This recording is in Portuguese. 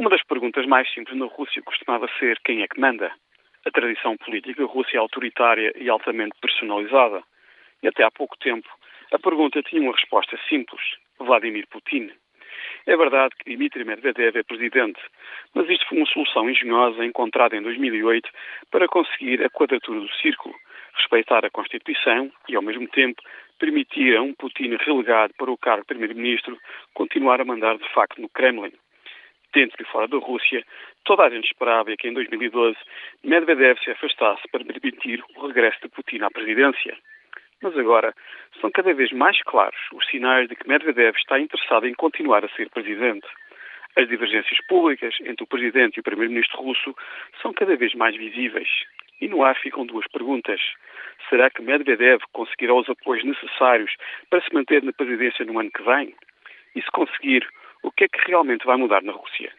Uma das perguntas mais simples na Rússia costumava ser quem é que manda. A tradição política russa é autoritária e altamente personalizada. E até há pouco tempo, a pergunta tinha uma resposta simples: Vladimir Putin. É verdade que Dmitry Medvedev é presidente, mas isto foi uma solução engenhosa encontrada em 2008 para conseguir a quadratura do círculo, respeitar a Constituição e, ao mesmo tempo, permitir a um Putin relegado para o cargo de primeiro-ministro continuar a mandar de facto no Kremlin dentro e fora da Rússia, toda a gente esperava que em 2012 Medvedev se afastasse para permitir o regresso de Putin à presidência. Mas agora são cada vez mais claros os sinais de que Medvedev está interessado em continuar a ser presidente. As divergências públicas entre o presidente e o primeiro-ministro russo são cada vez mais visíveis. E no ar ficam duas perguntas. Será que Medvedev conseguirá os apoios necessários para se manter na presidência no ano que vem? E se conseguir, o que é que realmente vai mudar na Rússia?